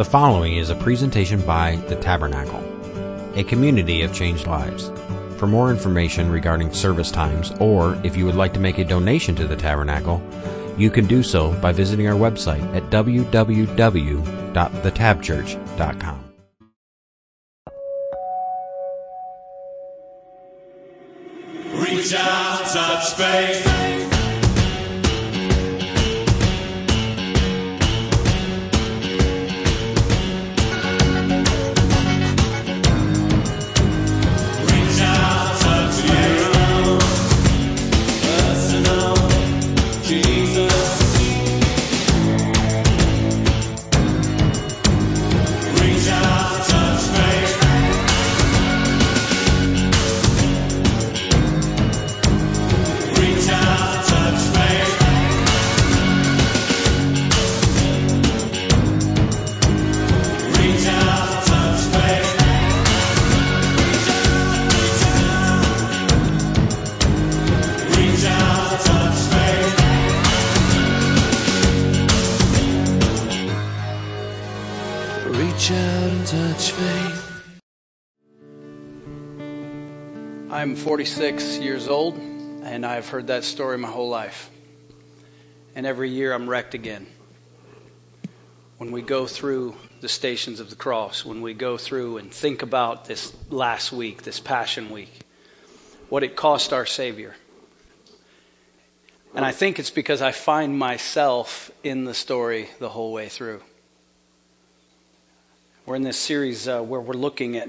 The following is a presentation by The Tabernacle, a community of changed lives. For more information regarding service times, or if you would like to make a donation to the Tabernacle, you can do so by visiting our website at www.thetabchurch.com. Reach out, touch faith. 46 years old, and I've heard that story my whole life. And every year I'm wrecked again. When we go through the stations of the cross, when we go through and think about this last week, this Passion Week, what it cost our Savior. And I think it's because I find myself in the story the whole way through. We're in this series uh, where we're looking at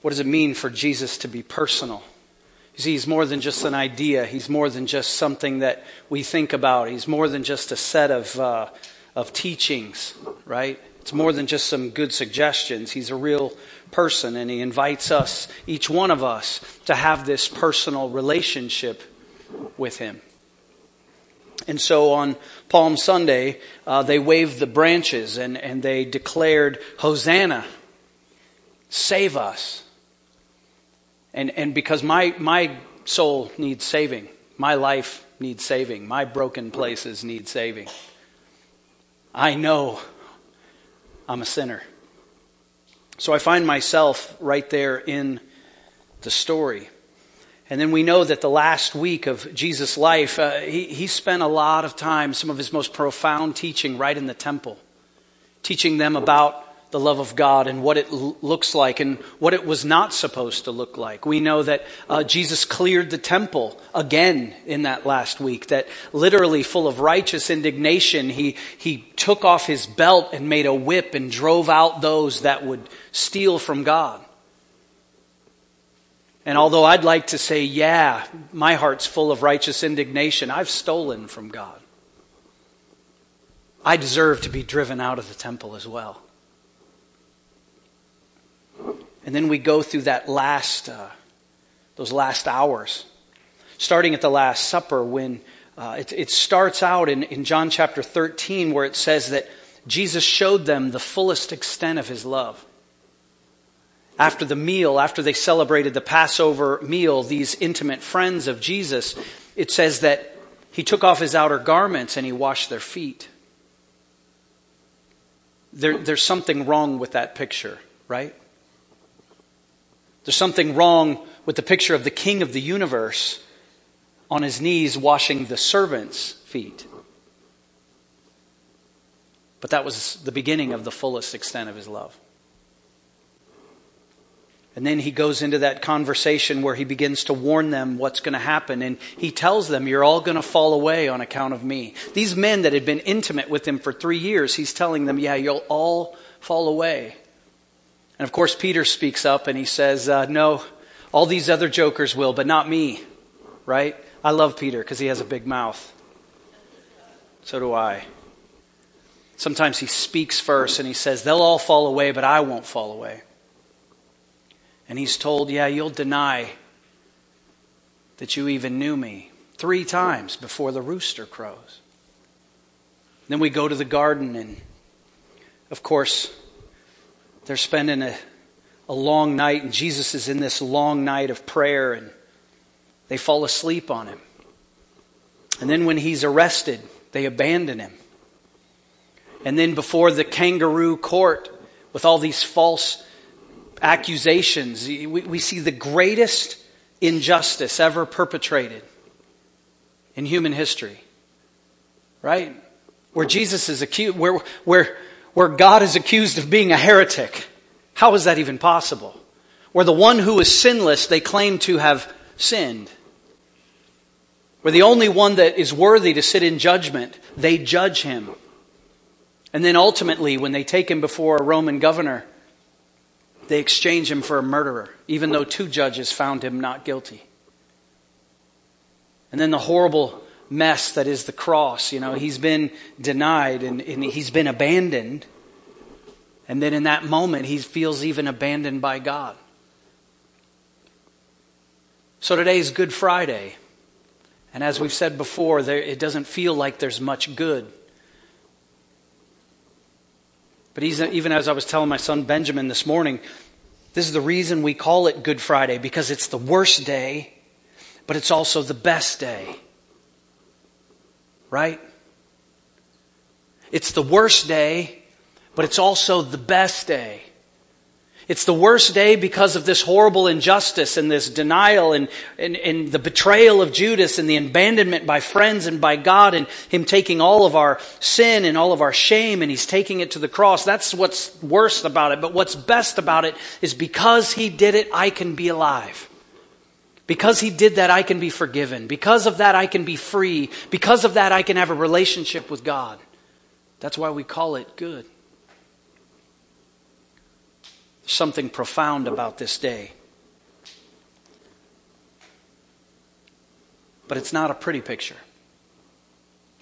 what does it mean for Jesus to be personal? He's more than just an idea. He's more than just something that we think about. He's more than just a set of, uh, of teachings, right? It's more than just some good suggestions. He's a real person, and he invites us, each one of us, to have this personal relationship with him. And so on Palm Sunday, uh, they waved the branches and, and they declared, Hosanna, save us. And, and because my, my soul needs saving, my life needs saving, my broken places need saving. I know I'm a sinner. So I find myself right there in the story. And then we know that the last week of Jesus' life, uh, he, he spent a lot of time, some of his most profound teaching, right in the temple, teaching them about the love of God and what it looks like and what it was not supposed to look like. We know that uh, Jesus cleared the temple again in that last week, that literally full of righteous indignation, he, he took off his belt and made a whip and drove out those that would steal from God. And although I'd like to say, yeah, my heart's full of righteous indignation, I've stolen from God. I deserve to be driven out of the temple as well. And then we go through that last, uh, those last hours, starting at the Last Supper when uh, it, it starts out in, in John chapter 13 where it says that Jesus showed them the fullest extent of his love after the meal, after they celebrated the Passover meal, these intimate friends of Jesus, it says that he took off his outer garments and he washed their feet. There, there's something wrong with that picture, right? There's something wrong with the picture of the king of the universe on his knees washing the servants' feet. But that was the beginning of the fullest extent of his love. And then he goes into that conversation where he begins to warn them what's going to happen. And he tells them, You're all going to fall away on account of me. These men that had been intimate with him for three years, he's telling them, Yeah, you'll all fall away. And of course, Peter speaks up and he says, uh, No, all these other jokers will, but not me. Right? I love Peter because he has a big mouth. So do I. Sometimes he speaks first and he says, They'll all fall away, but I won't fall away. And he's told, Yeah, you'll deny that you even knew me three times before the rooster crows. Then we go to the garden, and of course, they're spending a, a long night, and Jesus is in this long night of prayer, and they fall asleep on him. And then when he's arrested, they abandon him. And then before the kangaroo court with all these false accusations, we, we see the greatest injustice ever perpetrated in human history. Right? Where Jesus is accused, where, where, where God is accused of being a heretic. How is that even possible? Where the one who is sinless they claim to have sinned. Where the only one that is worthy to sit in judgment, they judge him. And then ultimately, when they take him before a Roman governor, they exchange him for a murderer, even though two judges found him not guilty. And then the horrible mess that is the cross. You know, he's been denied and, and he's been abandoned. And then in that moment, he feels even abandoned by God. So today is Good Friday. And as we've said before, there, it doesn't feel like there's much good. But even as I was telling my son Benjamin this morning, this is the reason we call it Good Friday, because it's the worst day, but it's also the best day. Right? It's the worst day, but it's also the best day. It's the worst day because of this horrible injustice and this denial and, and, and, the betrayal of Judas and the abandonment by friends and by God and Him taking all of our sin and all of our shame and He's taking it to the cross. That's what's worst about it. But what's best about it is because He did it, I can be alive. Because He did that, I can be forgiven. Because of that, I can be free. Because of that, I can have a relationship with God. That's why we call it good something profound about this day. But it's not a pretty picture,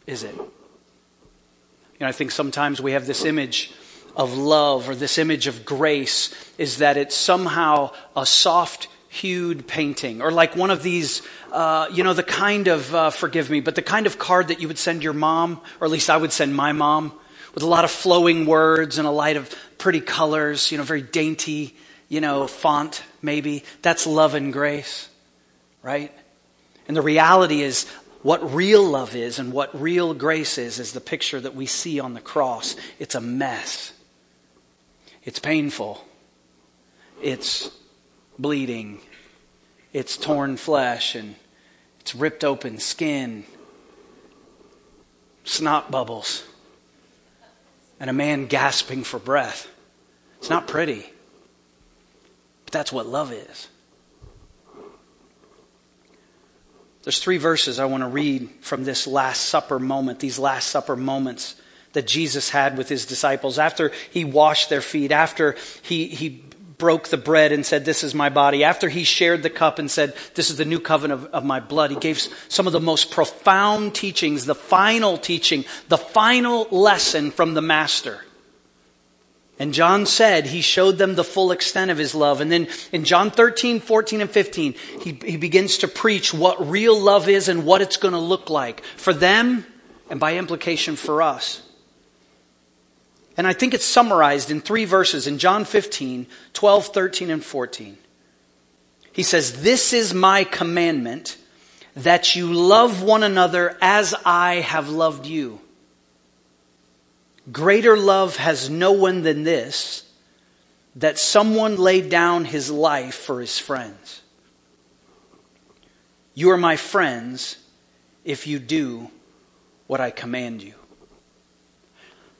is it? You know, I think sometimes we have this image of love or this image of grace is that it's somehow a soft hued painting or like one of these uh, you know the kind of uh, forgive me but the kind of card that you would send your mom or at least i would send my mom with a lot of flowing words and a light of pretty colors, you know, very dainty, you know, font maybe. That's love and grace, right? And the reality is what real love is and what real grace is is the picture that we see on the cross. It's a mess. It's painful. It's bleeding. It's torn flesh and it's ripped open skin. Snot bubbles and a man gasping for breath. It's not pretty, but that's what love is. There's three verses I want to read from this Last Supper moment, these Last Supper moments that Jesus had with his disciples after he washed their feet, after he, he broke the bread and said, This is my body. After he shared the cup and said, This is the new covenant of, of, my blood, he gave some of the most profound teachings, the final teaching, the final lesson from the Master. And John said he showed them the full extent of his love. And then in John 13, 14, and 15, he, he begins to preach what real love is and what it's going to look like for them and by implication for us. And I think it's summarized in three verses in John 15, 12, 13, and 14. He says, This is my commandment that you love one another as I have loved you. Greater love has no one than this, that someone laid down his life for his friends. You are my friends if you do what I command you.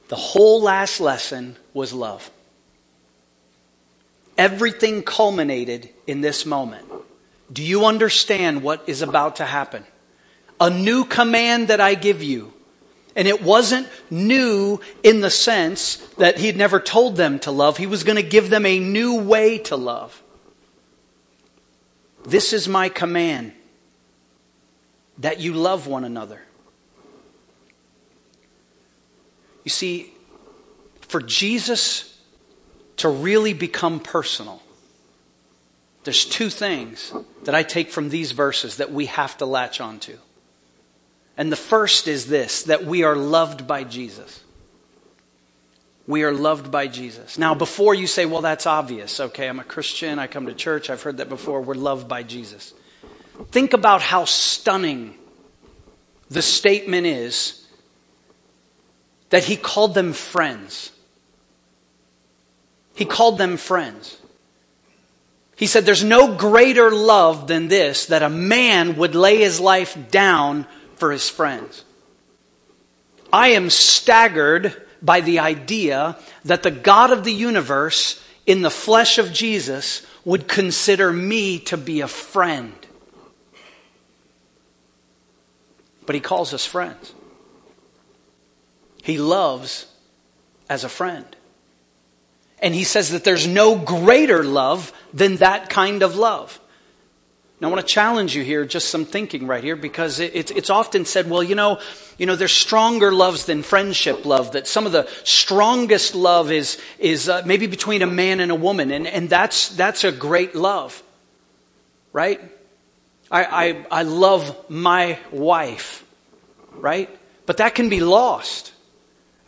The whole last lesson was love. Everything culminated in this moment. Do you understand what is about to happen? A new command that I give you. And it wasn't new in the sense that he'd never told them to love. He was going to give them a new way to love. This is my command that you love one another. You see, for Jesus to really become personal, there's two things that I take from these verses that we have to latch onto. And the first is this that we are loved by Jesus. We are loved by Jesus. Now, before you say, well, that's obvious. Okay, I'm a Christian. I come to church. I've heard that before. We're loved by Jesus. Think about how stunning the statement is that he called them friends. He called them friends. He said, There's no greater love than this that a man would lay his life down for his friends. I am staggered by the idea that the God of the universe, in the flesh of Jesus, would consider me to be a friend. But he calls us friends. He loves as a friend. And he says that there's no greater love than that kind of love. Now, I want to challenge you here, just some thinking right here, because it, it's, it's often said, well, you know, you know, there's stronger loves than friendship love, that some of the strongest love is, is uh, maybe between a man and a woman, and, and that's, that's a great love, right? I, I, I love my wife, right? But that can be lost.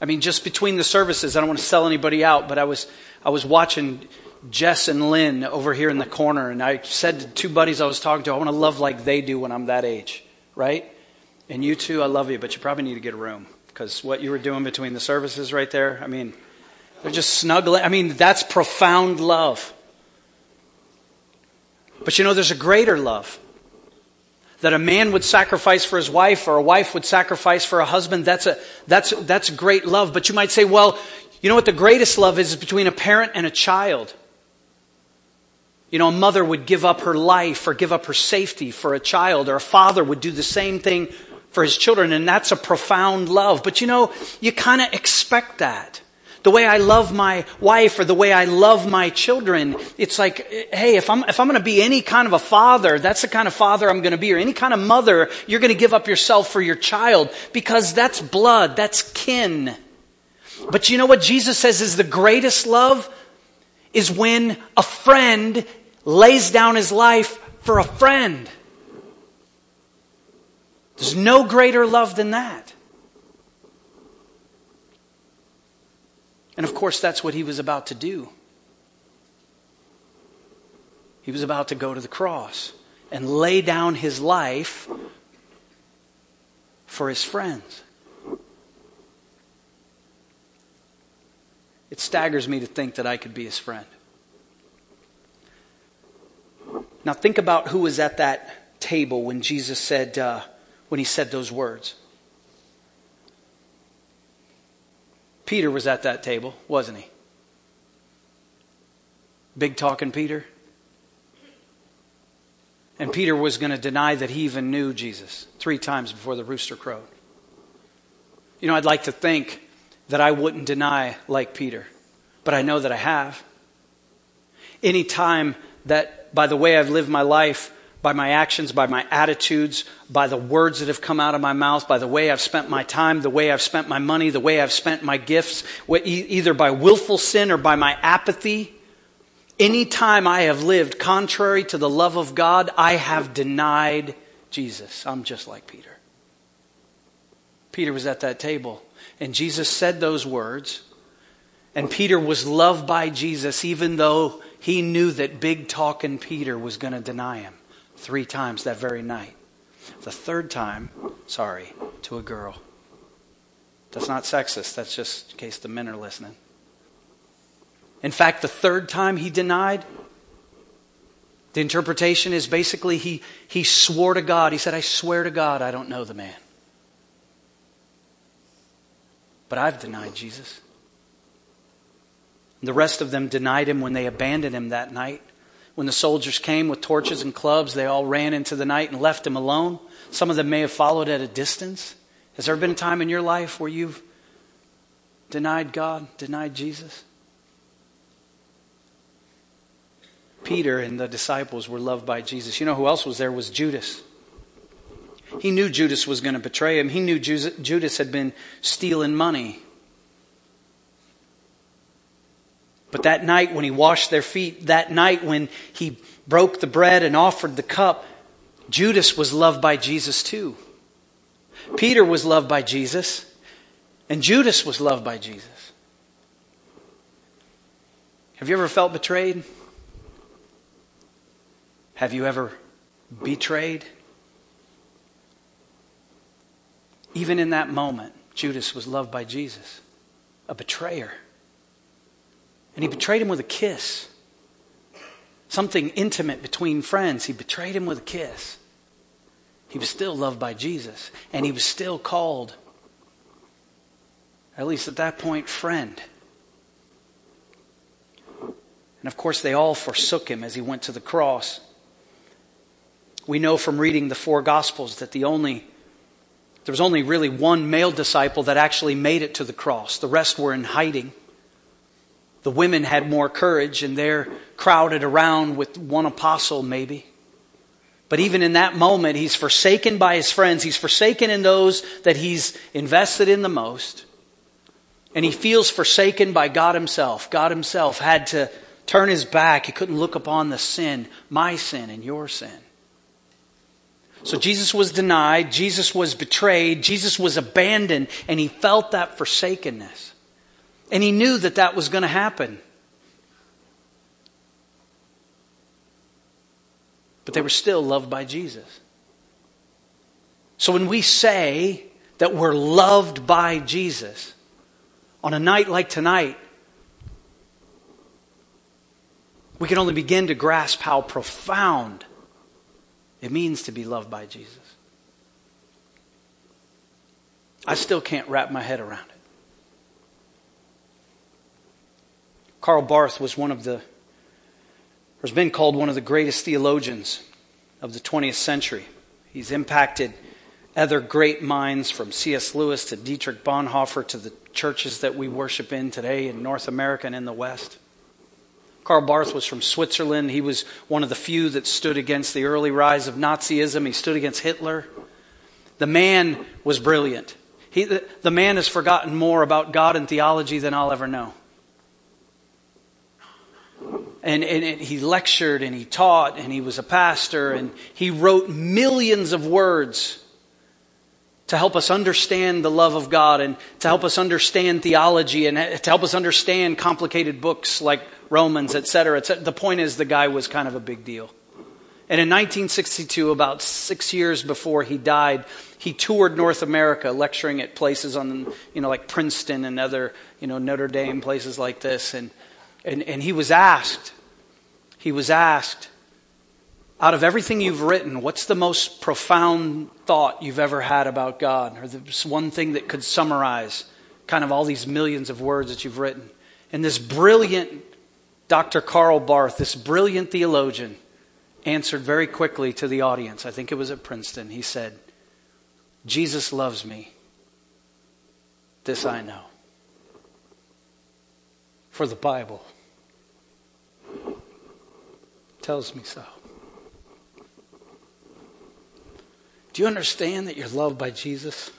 I mean, just between the services, I don't want to sell anybody out, but I was, I was watching Jess and Lynn over here in the corner, and I said to two buddies I was talking to, I want to love like they do when I'm that age, right? And you too, I love you, but you probably need to get a room because what you were doing between the services right there, I mean, they're just snuggling. I mean, that's profound love. But you know, there's a greater love. That a man would sacrifice for his wife or a wife would sacrifice for a husband, that's, a, that's, that's great love. But you might say, well, you know what the greatest love is? Is between a parent and a child. You know, a mother would give up her life or give up her safety for a child, or a father would do the same thing for his children, and that's a profound love. But you know, you kind of expect that. The way I love my wife or the way I love my children, it's like, hey, if I'm, if I'm going to be any kind of a father, that's the kind of father I'm going to be, or any kind of mother, you're going to give up yourself for your child because that's blood, that's kin. But you know what Jesus says is the greatest love? Is when a friend lays down his life for a friend. There's no greater love than that. And of course, that's what he was about to do. He was about to go to the cross and lay down his life for his friends. It staggers me to think that I could be his friend. Now, think about who was at that table when Jesus said, uh, when he said those words. Peter was at that table, wasn't he? Big talking Peter. And Peter was going to deny that he even knew Jesus three times before the rooster crowed. You know, I'd like to think that I wouldn't deny like Peter, but I know that I have. Any time that by the way I've lived my life, by my actions, by my attitudes, by the words that have come out of my mouth, by the way I've spent my time, the way I've spent my money, the way I've spent my gifts, either by willful sin or by my apathy. Any time I have lived contrary to the love of God, I have denied Jesus. I'm just like Peter. Peter was at that table, and Jesus said those words, and Peter was loved by Jesus even though he knew that big talking Peter was going to deny him three times that very night. The third time, sorry, to a girl. That's not sexist. That's just in case the men are listening. In fact, the third time he denied, the interpretation is basically he, he swore to God. He said, I swear to God, I don't know the man. But I've denied Jesus. The rest of them denied him when they abandoned him that night. When the soldiers came with torches and clubs, they all ran into the night and left him alone. Some of them may have followed at a distance. Has there been a time in your life where you've denied God, denied Jesus? Peter and the disciples were loved by Jesus. You know who else was there was Judas. He knew Judas was going to betray him. He knew Judas had been stealing money. But that night when he washed their feet, that night when he broke the bread and offered the cup, Judas was loved by Jesus too. Peter was loved by Jesus, and Judas was loved by Jesus. Have you ever felt betrayed? Have you ever betrayed? Even in that moment, Judas was loved by Jesus, a betrayer. And he betrayed him with a kiss. Something intimate between friends. He betrayed him with a kiss. He was still loved by Jesus, and he was still called, at least at that point, friend. And of course, they all forsook him as he went to the cross. We know from reading the four Gospels that the only there was only really one male disciple that actually made it to the cross. The rest were in hiding. The women had more courage and they're crowded around with one apostle, maybe. But even in that moment, he's forsaken by his friends. He's forsaken in those that he's invested in the most. And he feels forsaken by God himself. God himself had to turn his back. He couldn't look upon the sin, my sin and your sin. So Jesus was denied, Jesus was betrayed, Jesus was abandoned, and he felt that forsakenness. And he knew that that was going to happen. But they were still loved by Jesus. So when we say that we're loved by Jesus, on a night like tonight, we can only begin to grasp how profound it means to be loved by Jesus. I still can't wrap my head around it. Karl Barth was one of the, or has been called one of the greatest theologians of the 20th century. He's impacted other great minds from C.S. Lewis to Dietrich Bonhoeffer to the churches that we worship in today in North America and in the West. Karl Barth was from Switzerland. He was one of the few that stood against the early rise of Nazism. He stood against Hitler. The man was brilliant. He, the, the man has forgotten more about God and theology than I'll ever know. And, and, and, he lectured and he taught and he was a pastor and he wrote millions of words to help us understand the love of God and to help us understand theology and to help us understand complicated books like Romans, etc. Et the point is, the guy was kind of a big deal. And in 1962, about six years before he died, he toured North America, lecturing at places on, you know, like Princeton and other, you know, Notre Dame places like this. And, and, and he was asked, he was asked, out of everything you've written, what's the most profound thought you've ever had about God? Or there's one thing that could summarize kind of all these millions of words that you've written. And this brilliant Dr. Karl Barth, this brilliant theologian, answered very quickly to the audience. I think it was at Princeton. He said, Jesus loves me. This I know. For the Bible tells me so. Do you understand that you're loved by Jesus?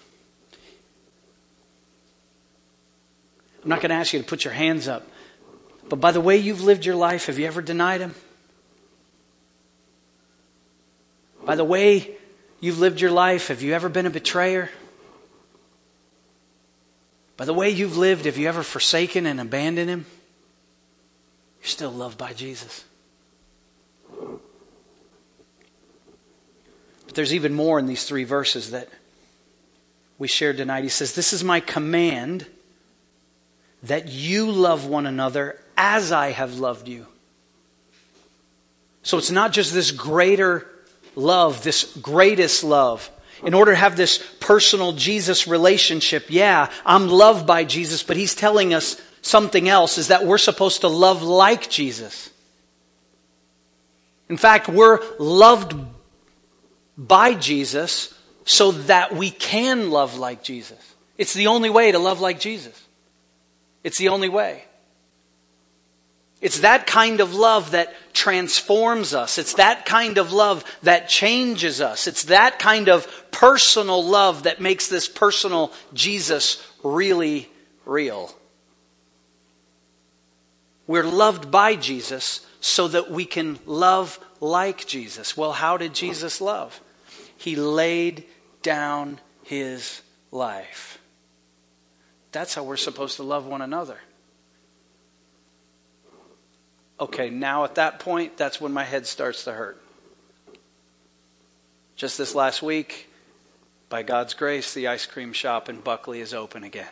I'm not going to ask you to put your hands up. But by the way you've lived your life, have you ever denied Him? By the way you've lived your life, have you ever been a betrayer? By the way you've lived, have you ever forsaken and abandoned Him? You're still loved by Jesus. But there's even more in these three verses that we shared tonight. He says, This is my command that you love one another as I have loved you. So it's not just this greater love, this greatest love. In order to have this personal Jesus relationship, yeah, I'm loved by Jesus, but he's telling us something else is that we're supposed to love like Jesus. In fact, we're loved by Jesus so that we can love like Jesus. It's the only way to love like Jesus. It's the only way. It's that kind of love that transforms us. It's that kind of love that changes us. It's that kind of personal love that makes this personal Jesus really real. We're loved by Jesus so that we can love like Jesus. Well, how did Jesus love? He laid down his life. That's how we're supposed to love one another. Okay, now at that point, that's when my head starts to hurt. Just this last week, By God's grace, the ice cream shop in Buckley is open again.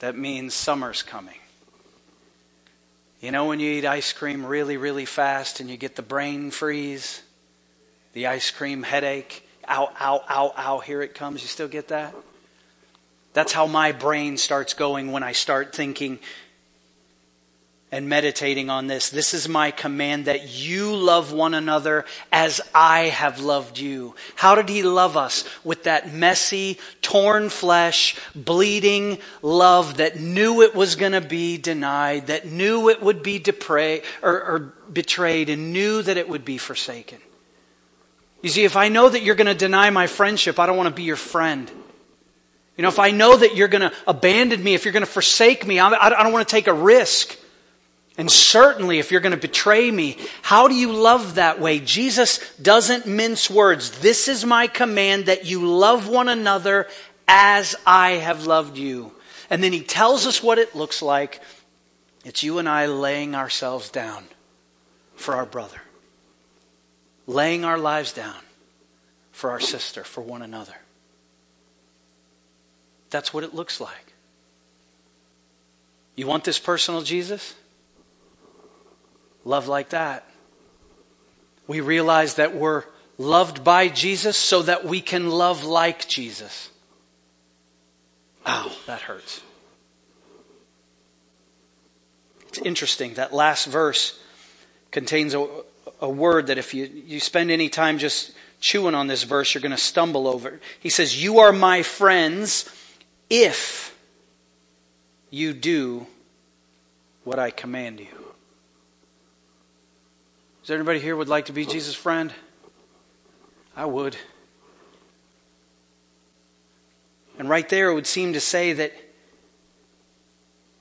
That means summer's coming. You know, when you eat ice cream really, really fast and you get the brain freeze, the ice cream headache, ow, ow, ow, ow, here it comes. You still get that? That's how my brain starts going when I start thinking and meditating on this. This is my command that you love one another as I have loved you. How did he love us? With that messy, torn flesh, bleeding love that knew it was going to be denied, that knew it would be depray, or, or betrayed, and knew that it would be forsaken. You see, if I know that you're going to deny my friendship, I don't want to be your friend. You know, if I know that you're going to abandon me, if you're going to forsake me, I don't want to take a risk. And certainly, if you're going to betray me, how do you love that way? Jesus doesn't mince words. This is my command that you love one another as I have loved you. And then he tells us what it looks like. It's you and I laying ourselves down for our brother, laying our lives down for our sister, for one another. That's what it looks like. You want this personal Jesus? Love like that. We realize that we're loved by Jesus so that we can love like Jesus. Ow, that hurts. It's interesting. That last verse contains a, a word that if you, you spend any time just chewing on this verse, you're going to stumble over. He says, You are my friends if you do what I command you. Is there anybody here would like to be Jesus' friend? I would. And right there, it would seem to say that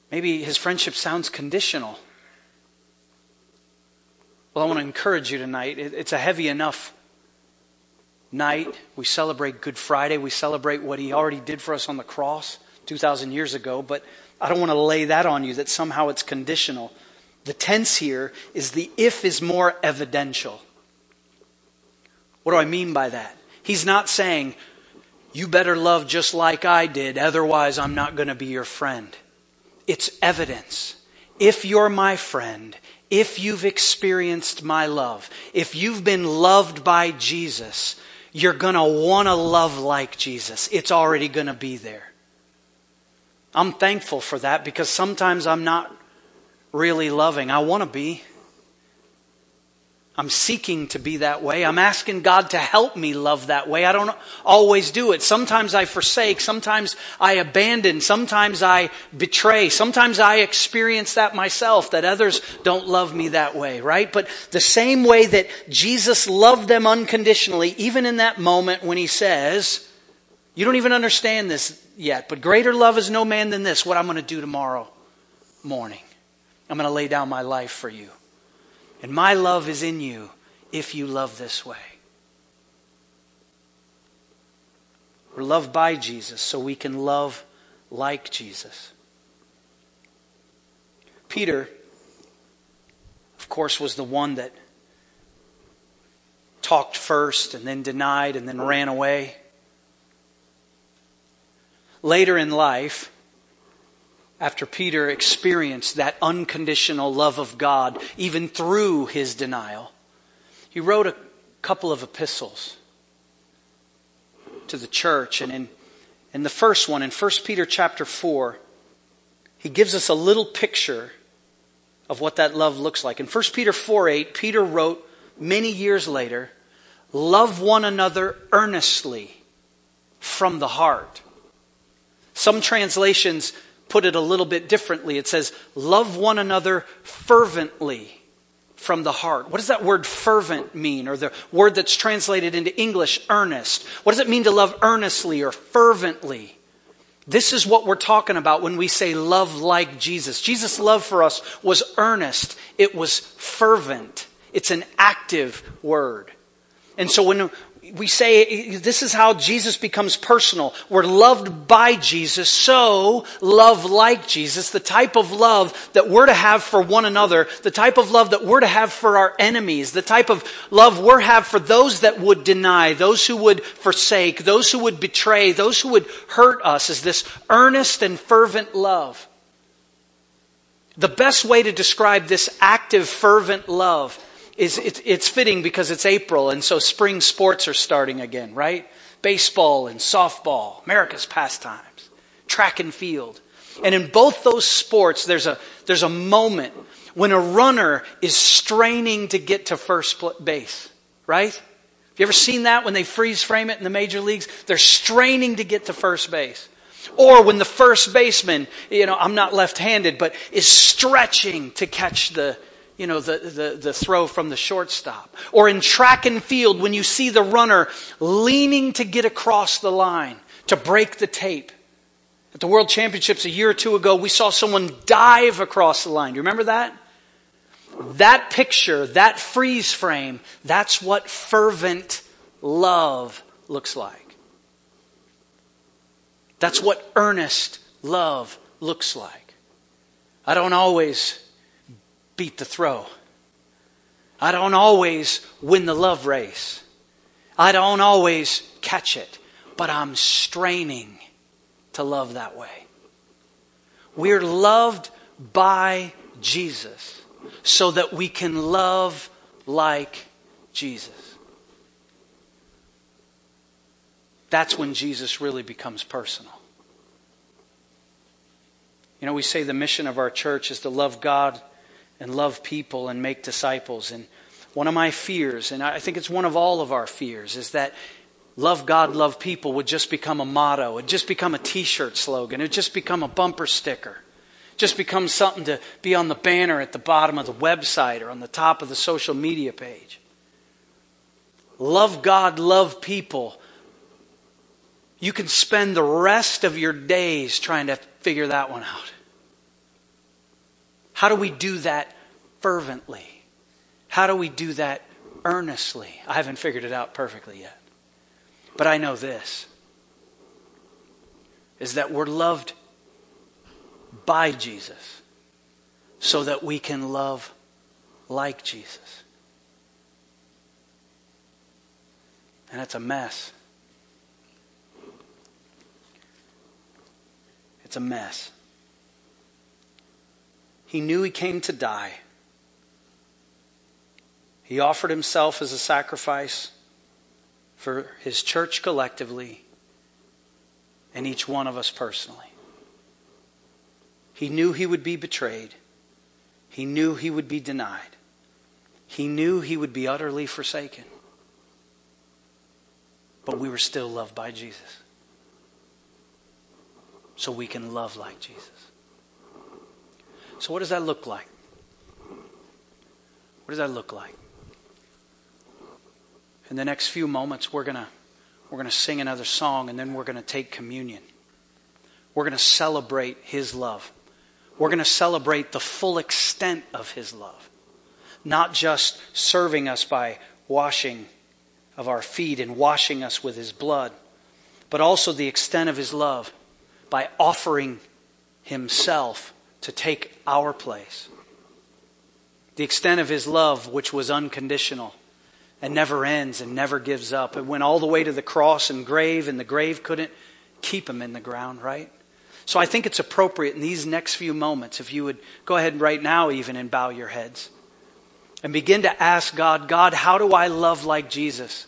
maybe his friendship sounds conditional. Well, I want to encourage you tonight. It's a heavy enough night. We celebrate Good Friday. We celebrate what he already did for us on the cross 2,000 years ago. But I don't want to lay that on you that somehow it's conditional. The tense here is the if is more evidential. What do I mean by that? He's not saying, you better love just like I did, otherwise I'm not going to be your friend. It's evidence. If you're my friend, if you've experienced my love, if you've been loved by Jesus, you're going to want to love like Jesus. It's already going to be there. I'm thankful for that because sometimes I'm not really loving. I want to be. I'm seeking to be that way. I'm asking God to help me love that way. I don't always do it. Sometimes I forsake. Sometimes I abandon. Sometimes I betray. Sometimes I experience that myself, that others don't love me that way, right? But the same way that Jesus loved them unconditionally, even in that moment when he says, You don't even understand this yet, but greater love is no man than this, what I'm going to do tomorrow morning. I'm going to lay down my life for you. And my love is in you if you love this way. We're loved by Jesus so we can love like Jesus. Peter, of course, was the one that talked first and then denied and then ran away. Later in life, after Peter experienced that unconditional love of God, even through his denial, he wrote a couple of epistles to the church. And in, in the first one, in 1 Peter chapter 4, he gives us a little picture of what that love looks like. In 1 Peter 4 8, Peter wrote many years later, Love one another earnestly from the heart. Some translations put it a little bit differently. It says, Love one another fervently from the heart. What does that word fervent mean? Or the word that's translated into English, earnest. What does it mean to love earnestly or fervently? This is what we're talking about when we say love like Jesus. Jesus' love for us was earnest, it was fervent. It's an active word. And so when we say this is how Jesus becomes personal. We're loved by Jesus, so love like Jesus, the type of love that we're to have for one another, the type of love that we're to have for our enemies, the type of love we're have for those that would deny, those who would forsake, those who would betray, those who would hurt us, is this earnest and fervent love. The best way to describe this active, fervent love is it, it's fitting because it's April and so spring sports are starting again, right? Baseball and softball, America's pastimes, track and field. And in both those sports, there's a, there's a moment when a runner is straining to get to first base, right? Have you ever seen that when they freeze frame it in the major leagues? They're straining to get to first base. Or when the first baseman, you know, I'm not left handed, but is stretching to catch the, you know, the, the, the throw from the shortstop. Or in track and field, when you see the runner leaning to get across the line to break the tape. At the World Championships a year or two ago, we saw someone dive across the line. Do you remember that? That picture, that freeze frame, that's what fervent love looks like. That's what earnest love looks like. I don't always beat the throw. I don't always win the love race. I don't always catch it, but I'm straining to love that way. We're loved by Jesus so that we can love like Jesus. That's when Jesus really becomes personal. You know, we say the mission of our church is to love God and love people and make disciples. And one of my fears, and I think it's one of all of our fears, is that love God, love people would just become a motto. It'd just become a t shirt slogan. It'd just become a bumper sticker. Just become something to be on the banner at the bottom of the website or on the top of the social media page. Love God, love people. You can spend the rest of your days trying to figure that one out. How do we do that fervently? How do we do that earnestly? I haven't figured it out perfectly yet. But I know this is that we're loved by Jesus so that we can love like Jesus. And it's a mess. It's a mess. He knew he came to die. He offered himself as a sacrifice for his church collectively and each one of us personally. He knew he would be betrayed. He knew he would be denied. He knew he would be utterly forsaken. But we were still loved by Jesus. So we can love like Jesus. So, what does that look like? What does that look like? In the next few moments, we're going to we're going to sing another song and then we're going to take communion. We're going to celebrate His love. We're going to celebrate the full extent of His love. Not just serving us by washing of our feet and washing us with His blood, but also the extent of His love by offering Himself to take our place. The extent of his love, which was unconditional and never ends and never gives up. It went all the way to the cross and grave, and the grave couldn't keep him in the ground, right? So I think it's appropriate in these next few moments, if you would go ahead right now, even, and bow your heads and begin to ask God, God, how do I love like Jesus?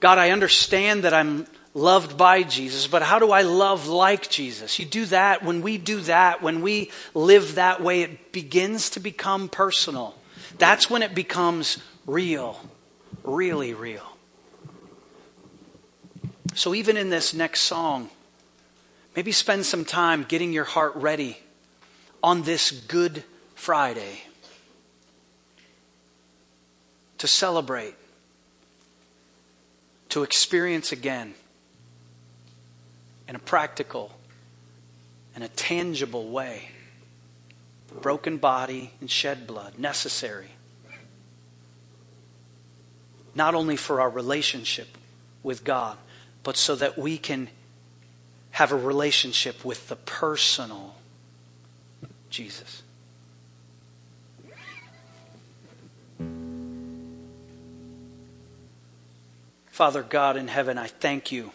God, I understand that I'm loved by Jesus, but how do I love like Jesus? You do that, when we do that, when we live that way, it begins to become personal. That's when it becomes real, really real. So, even in this next song, maybe spend some time getting your heart ready on this Good Friday to celebrate, to experience again in a practical and a tangible way. Broken body and shed blood, necessary. Not only for our relationship with God, but so that we can have a relationship with the personal Jesus. Father God in heaven, I thank you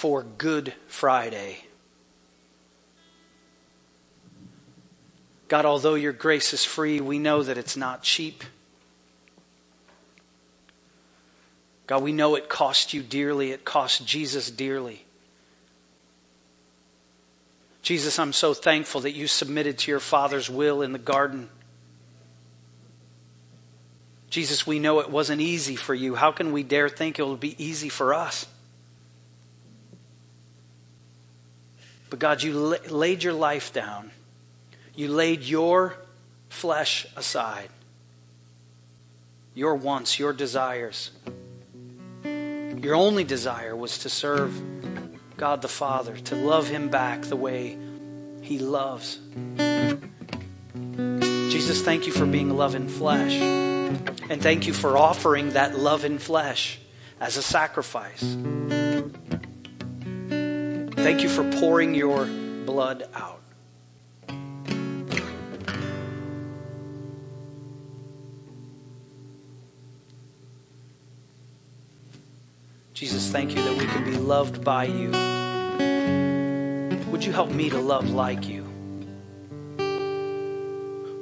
for Good Friday. God, although your grace is free, we know that it's not cheap. God, we know it cost you dearly. It cost Jesus dearly. Jesus, I'm so thankful that you submitted to your Father's will in the garden. Jesus, we know it wasn't easy for you. How can we dare think it will be easy for us? But God, you laid your life down. You laid your flesh aside, your wants, your desires. Your only desire was to serve God the Father, to love Him back the way He loves. Jesus, thank you for being love in flesh. And thank you for offering that love in flesh as a sacrifice. Thank you for pouring your blood out. Jesus, thank you that we can be loved by you. Would you help me to love like you?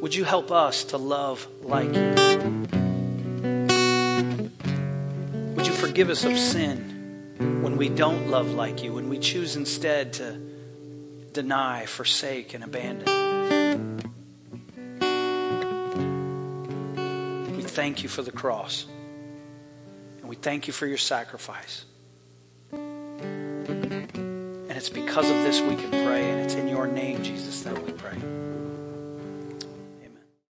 Would you help us to love like you? Would you forgive us of sin when we don't love like you, when we choose instead to deny, forsake, and abandon? We thank you for the cross. And we thank you for your sacrifice. And it's because of this we can pray, and it's in your name, Jesus, that we pray.